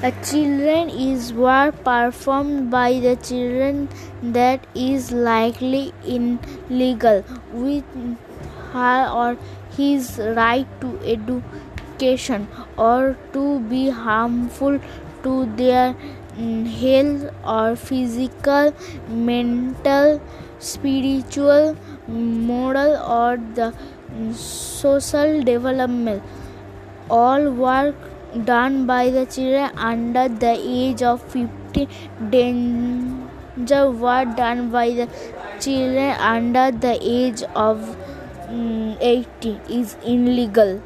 A children is work performed by the children that is likely illegal with her or his right to education or to be harmful to their mm, health or physical, mental, spiritual, moral or the mm, social development. All work done by the children under the age of 15 danger work done by the children under the age of mm, 18 is illegal